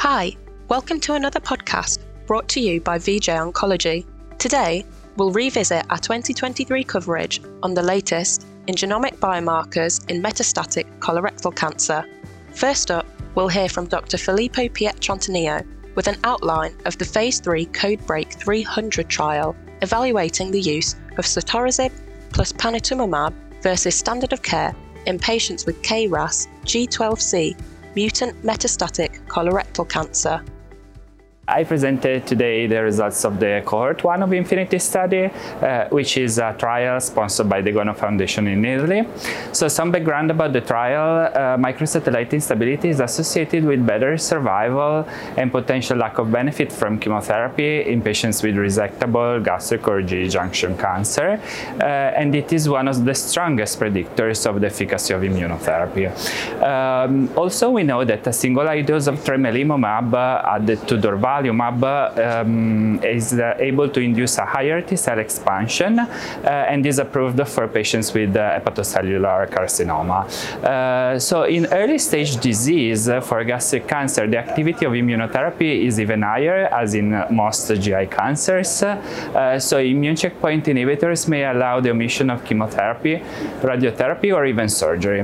Hi, welcome to another podcast brought to you by VJ Oncology. Today, we'll revisit our 2023 coverage on the latest in genomic biomarkers in metastatic colorectal cancer. First up, we'll hear from Dr. Filippo Pietrantonio with an outline of the Phase 3 CodeBreak 300 trial evaluating the use of sotorasib plus panitumumab versus standard of care in patients with KRAS G12C mutant metastatic colorectal cancer. I presented today the results of the cohort 1 of Infinity study, uh, which is a trial sponsored by the Gono Foundation in Italy. So some background about the trial, uh, microsatellite instability is associated with better survival and potential lack of benefit from chemotherapy in patients with resectable gastric or GE junction cancer. Uh, and it is one of the strongest predictors of the efficacy of immunotherapy. Um, also, we know that a single dose of tremelimumab added to durvalumab durvalumab um, is uh, able to induce a higher T cell expansion uh, and is approved for patients with uh, hepatocellular carcinoma. so in early stage disease for gastric cancer, the activity of immunotherapy is even higher as in most GI cancers. so immune checkpoint inhibitors may allow the omission of chemotherapy, radiotherapy, or even surgery.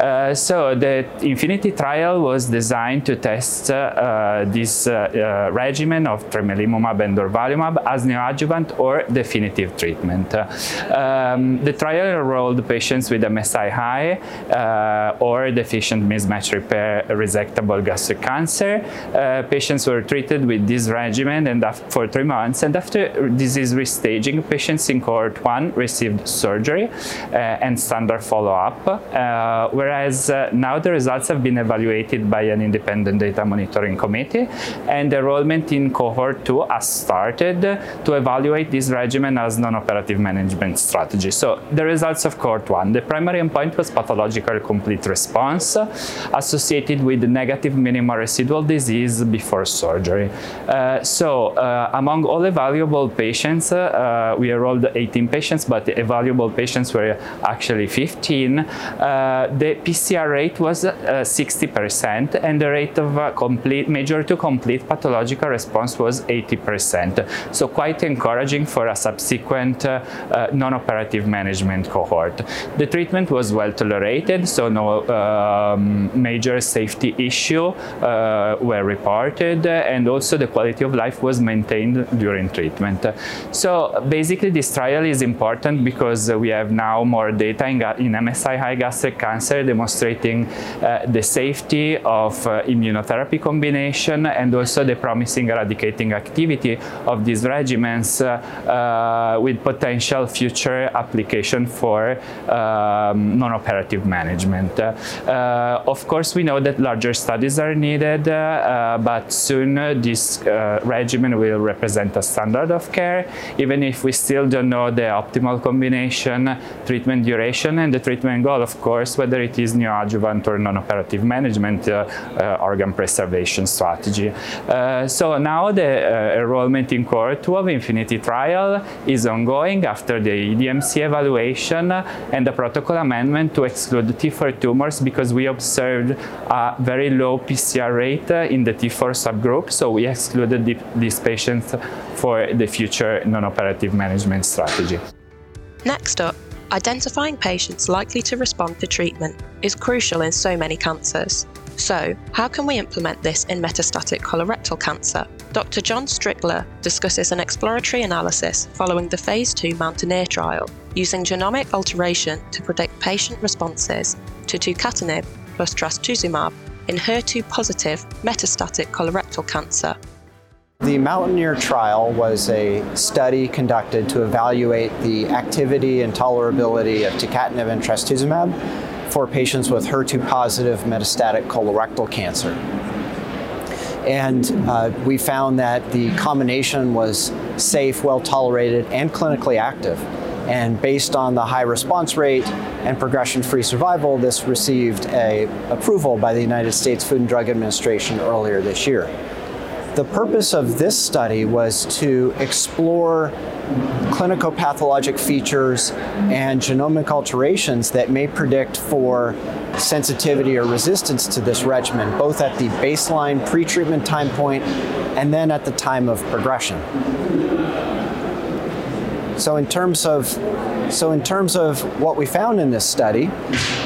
Uh, so the Infinity trial was designed to test uh, this uh, regimen of tremelimumab and durvalumab as neoadjuvant or definitive treatment. Um, the trial enrolled patients with MSI high uh, or deficient mismatch repair resectable gastric cancer. Uh, patients were treated with this regimen and for three months, and after disease restaging, patients in cohort one received surgery and standard follow-up, whereas now the results have been evaluated by an independent data monitoring committee, and enrollment in cohort 2 has started to evaluate this regimen as non-operative management strategy. So the results of cohort 1, the primary endpoint was pathological complete response associated with negative minimal residual disease before surgery. Uh, so uh, among all evaluable patients, uh, we enrolled 18 patients, but the evaluable patients were actually 15. Uh, the PCR rate was 60% uh, and the rate of uh, complete major to complete pathological response was 80%. So quite encouraging for a subsequent uh, uh, non-operative management cohort. The treatment was well tolerated, so no um, major safety issue uh, were reported, and also the quality of life was maintained during treatment. So basically this trial is important because we have now more data in, in MSI high gastric cancer demonstrating uh, the safety of uh, immunotherapy combination and also the promising eradicating activity of these regimens uh, uh, with potential future application for um, non-operative management. Uh, of course, we know that larger studies are needed, but soon this regimen will represent a standard of care, even if we still don't know the optimal combination, treatment duration, and the treatment goal, of course, whether it is neoadjuvant or non-operative management uh, uh, organ preservation strategy. Uh, so now the uh, enrollment in cohort 2 of Infinity trial is ongoing after the EDMC evaluation and the protocol amendment to exclude T4 tumors because we observed a very low PCR rate in the T4 subgroup, so we excluded the, these patients for the future non-operative management strategy. Next up, identifying patients likely to respond to treatment is crucial in so many cancers. So, how can we implement this in metastatic colorectal cancer? Dr. John Strickler discusses an exploratory analysis following the Phase 2 Mountaineer trial using genomic alteration to predict patient responses to tucatinib plus trastuzumab in HER2 positive metastatic colorectal cancer. The Mountaineer trial was a study conducted to evaluate the activity and tolerability of tucatinib and trastuzumab for patients with HER2 positive metastatic colorectal cancer. And uh, we found that the combination was safe, well tolerated, and clinically active. And based on the high response rate and progression-free survival, this received a approval by the United States Food and Drug Administration earlier this year. The purpose of this study was to explore clinicopathologic features and genomic alterations that may predict for sensitivity or resistance to this regimen, both at the baseline pretreatment time point and then at the time of progression. So in terms of so in terms of what we found in this study,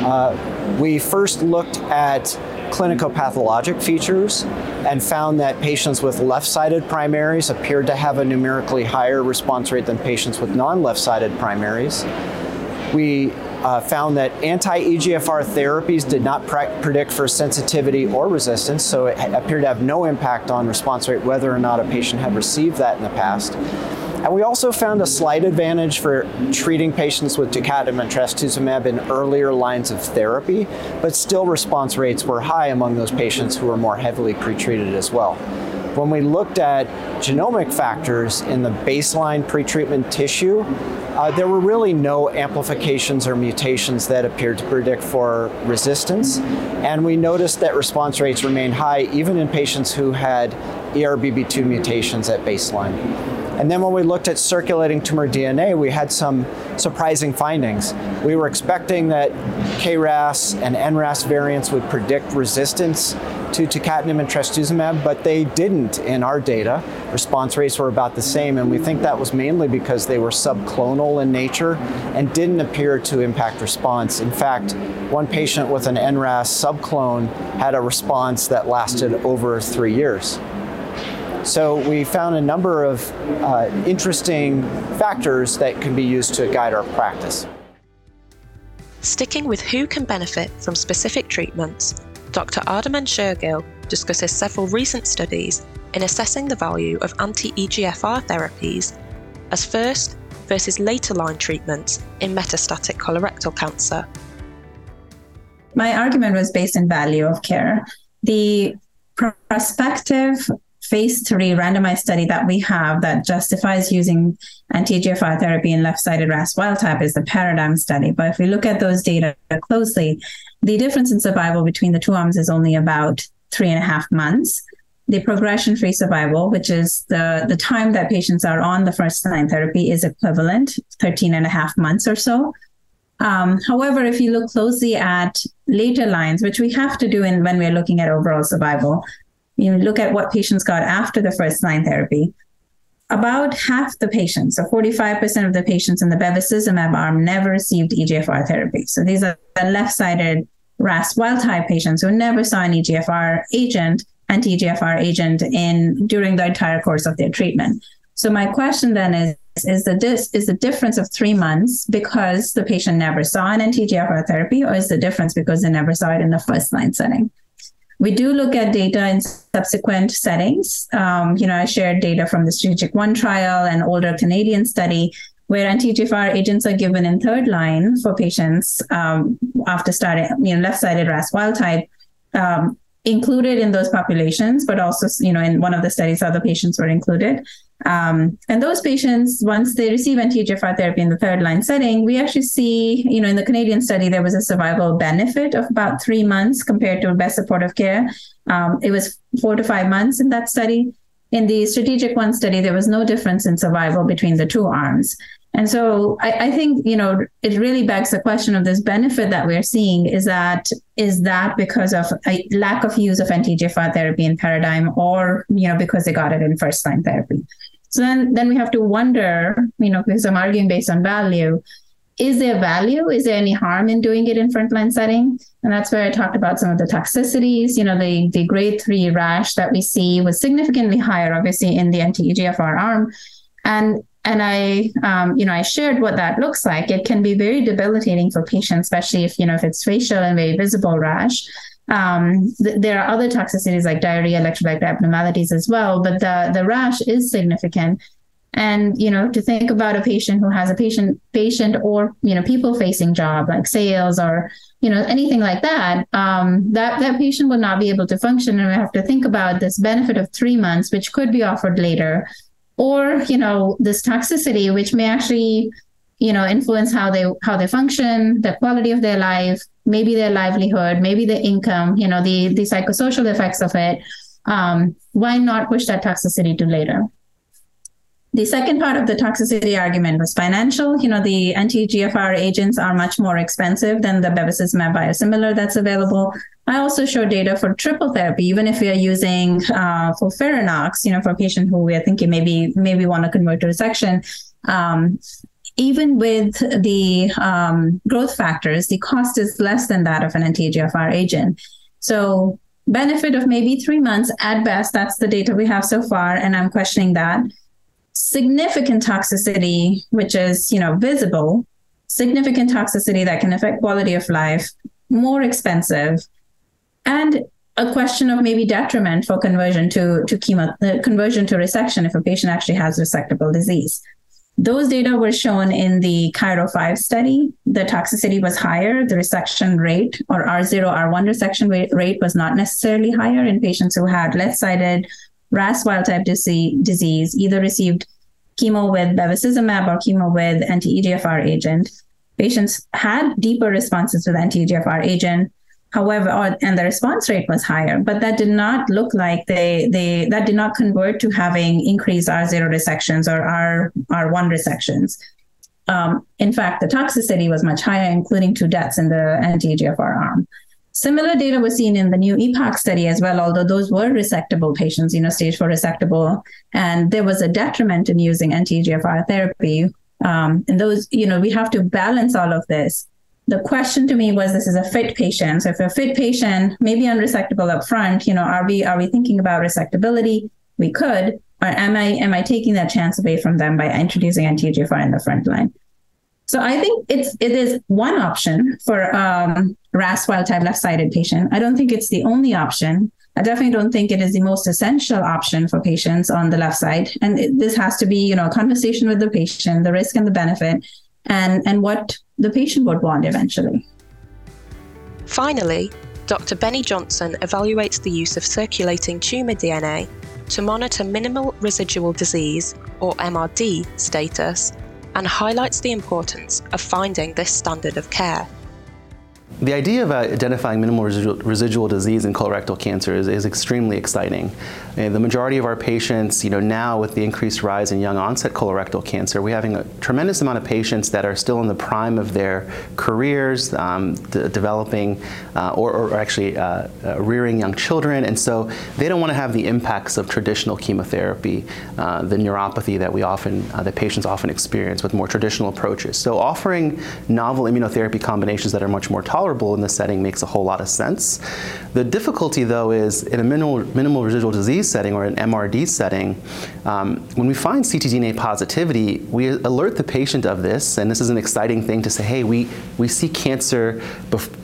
uh, we first looked at clinicopathologic features and found that patients with left-sided primaries appeared to have a numerically higher response rate than patients with non-left-sided primaries. We uh, found that anti-EGFR therapies did not pre- predict for sensitivity or resistance, so it appeared to have no impact on response rate whether or not a patient had received that in the past. And we also found a slight advantage for treating patients with tucatinib and trastuzumab in earlier lines of therapy, but still response rates were high among those patients who were more heavily pretreated as well. When we looked at genomic factors in the baseline pretreatment tissue, uh, there were really no amplifications or mutations that appeared to predict for resistance. And we noticed that response rates remained high even in patients who had ERBB2 mutations at baseline. And then when we looked at circulating tumor DNA, we had some surprising findings. We were expecting that KRAS and NRAS variants would predict resistance to tucatinib and trastuzumab, but they didn't in our data. Response rates were about the same, and we think that was mainly because they were subclonal in nature and didn't appear to impact response. In fact, one patient with an NRAS subclone had a response that lasted over three years. So we found a number of uh, interesting factors that can be used to guide our practice. Sticking with who can benefit from specific treatments, Dr. Ardaman Shergill discusses several recent studies in assessing the value of anti EGFR therapies as first versus later line treatments in metastatic colorectal cancer. My argument was based in value of care. The prospective phase three randomized study that we have that justifies using anti-EGFR therapy in left-sided RAS wild type is the paradigm study. But if we look at those data closely, the difference in survival between the two arms is only about three and a half months. The progression-free survival, which is the, the time that patients are on the first line therapy, is equivalent, 13 and a half months or so. Um, however, if you look closely at later lines, which we have to do in when we're looking at overall survival, you look at what patients got after the first line therapy, about half the patients, so 45% of the patients in the bevacizumab arm never received EGFR therapy. So these are the left-sided RAS wild-type patients who never saw an EGFR agent, anti-EGFR agent in during the entire course of their treatment. So my question then is, is the dis, is the difference of three months because the patient never saw an anti-EGFR therapy, or is the difference because they never saw it in the first line setting? We do look at data in subsequent settings. Um, you know, I shared data from the Strategic One trial and older Canadian study where anti-EGFR agents are given in third line for patients um, after starting, you know, left-sided RAS wild type. Um, included in those populations, but also, you know, in one of the studies, other patients were included. Um, and those patients, once they receive anti-EGFR therapy in the third line setting, we actually see, you know, in the Canadian study, there was a survival benefit of about three months compared to best supportive care. Um, it was four to five months in that study. In the strategic one study, there was no difference in survival between the two arms. And so I, I, think, you know, it really begs the question of this benefit that we're seeing is that is that because of a lack of use of anti-EGFR therapy in paradigm or, you know, because they got it in first line therapy. So then then we have to wonder, you know, because I'm arguing based on value, is there value? Is there any harm in doing it in frontline setting? And that's where I talked about some of the toxicities. You know, the, the grade three rash that we see was significantly higher, obviously, in the anti-EGFR arm. And and I, um, you know, I shared what that looks like. It can be very debilitating for patients, especially if you know if it's facial and very visible rash. Um, th- there are other toxicities like diarrhea, electrolyte abnormalities as well, but the the rash is significant. And you know, to think about a patient who has a patient patient or you know people facing job like sales or you know anything like that, um, that that patient will not be able to function, and we have to think about this benefit of three months, which could be offered later or you know this toxicity which may actually you know influence how they how they function the quality of their life maybe their livelihood maybe their income you know the the psychosocial effects of it um, why not push that toxicity to later? The second part of the toxicity argument was financial. You know, the anti-EGFR agents are much more expensive than the bevacizumab biosimilar that's available. I also show data for triple therapy, even if we are using uh, FOLFIRINOX, you know, for a patient who we are thinking maybe maybe want to convert to resection. Um, even with the um, growth factors, the cost is less than that of an anti-EGFR agent. So benefit of maybe three months at best. That's the data we have so far, and I'm questioning that significant toxicity, which is, you know, visible, significant toxicity that can affect quality of life, more expensive, and a question of maybe detriment for conversion to to chemo uh, conversion to resection if a patient actually has resectable disease. Those data were shown in the Cairo 5 study. The toxicity was higher. The resection rate or R0, R1 resection rate, was not necessarily higher in patients who had left sided RAS wild type disease, either received chemo with bevacizumab or chemo with anti-EGFR agent. Patients had deeper responses with anti-EGFR agent. However, or, and the response rate was higher, but that did not look like they they that did not convert to having increased R0 resections or R R1 resections. Um, in fact, the toxicity was much higher, including two deaths in the anti-EGFR arm. Similar data was seen in the new EPOC study as well, although those were resectable patients, you know, stage four resectable. And there was a detriment in using anti-EGFR therapy. Um, and those, you know, we have to balance all of this. The question to me was this is a fit patient. So if a fit patient, maybe unresectable up front, you know, are we are we thinking about resectability? We could, or am I am I taking that chance away from them by introducing anti-EGFR in the front line? So I think it's it is one option for um, RAS wild type left sided patient. I don't think it's the only option. I definitely don't think it is the most essential option for patients on the left side. And it, this has to be, you know, a conversation with the patient, the risk and the benefit, and and what the patient would want eventually. Finally, Dr. Benny Johnson evaluates the use of circulating tumour DNA to monitor minimal residual disease, or MRD, status and highlights the importance of finding this standard of care. The idea of identifying minimal residual, disease in colorectal cancer is, is extremely exciting. And the majority of our patients, you know, now with the increased rise in young onset colorectal cancer, we're having a tremendous amount of patients that are still in the prime of their careers, um, developing uh, or, or, actually uh, uh, rearing young children. And so they don't want to have the impacts of traditional chemotherapy, uh, the neuropathy that we often, uh, that patients often experience with more traditional approaches. So offering novel immunotherapy combinations that are much more tolerable tolerable in this setting makes a whole lot of sense. The difficulty, though, is in a minimal, minimal residual disease setting or an MRD setting, um, when we find ctDNA positivity, we alert the patient of this, and this is an exciting thing to say, hey, we, we see cancer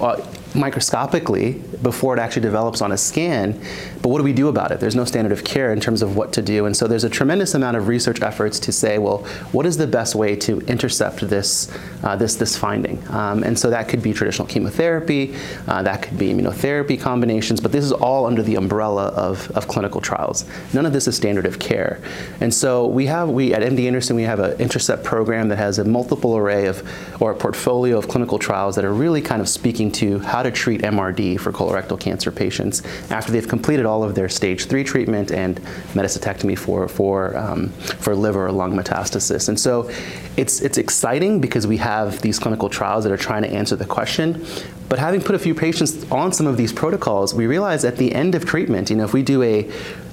uh, microscopically before it actually develops on a scan. But what do we do about it? There's no standard of care in terms of what to do. And so there's a tremendous amount of research efforts to say, well, what is the best way to intercept this, uh, this, this finding? Um, and so that could be traditional chemotherapy, uh, that could be immunotherapy combinations, but this is all under the umbrella of, of clinical trials. None of this is standard of care. And so we have, we at MD Anderson, we have an intercept program that has a multiple array of, or a portfolio of clinical trials that are really kind of speaking to how to treat MRD for colorectal cancer patients after they've completed all of their stage three treatment and metastectomy for, for, um, for liver or lung metastasis. And so it's, it's exciting because we have these clinical trials that are trying to answer the question. But having put a few patients on some of these protocols, we realize at the end of treatment, you know, if we do a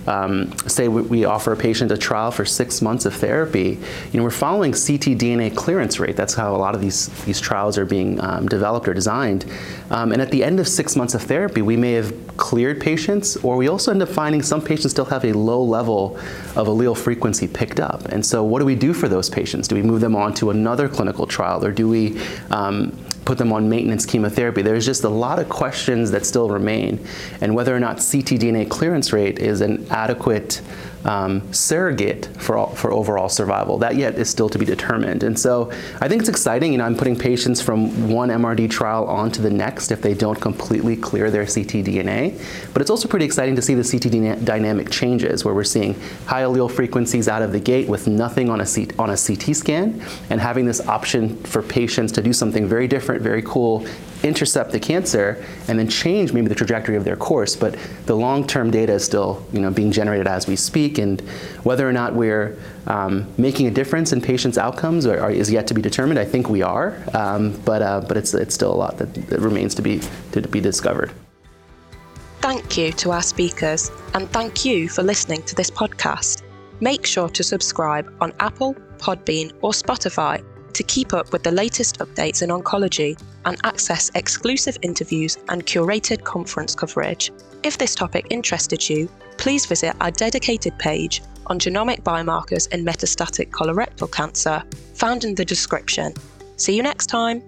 um, say we, we, offer a patient a trial for six months of therapy, you know, we're following ctDNA clearance rate. That's how a lot of these, these trials are being um, developed or designed. Um, and at the end of six months of therapy, we may have cleared patients, or we also end up finding some patients still have a low level of allele frequency picked up. And so what do we do for those patients? Do we move them on to another clinical trial, or do we um, put them on maintenance chemotherapy. There's just a lot of questions that still remain, and whether or not ctDNA clearance rate is an adequate um, surrogate for, for overall survival. That yet is still to be determined. And so I think it's exciting. You know, I'm putting patients from one MRD trial on to the next if they don't completely clear their ctDNA. But it's also pretty exciting to see the CT dynamic changes where we're seeing high allele frequencies out of the gate with nothing on a, C on a CT scan and having this option for patients to do something very different, very cool intercept the cancer and then change maybe the trajectory of their course. But the long-term data is still you know, being generated as we speak, and whether or not we're um, making a difference in patients' outcomes or, or is yet to be determined. I think we are, um, but, uh, but it's, it's still a lot that, that remains to be, to be discovered. Thank you to our speakers, and thank you for listening to this podcast. Make sure to subscribe on Apple, Podbean, or Spotify to keep up with the latest updates in oncology and access exclusive interviews and curated conference coverage. If this topic interested you, please visit our dedicated page on genomic biomarkers in metastatic colorectal cancer, found in the description. See you next time.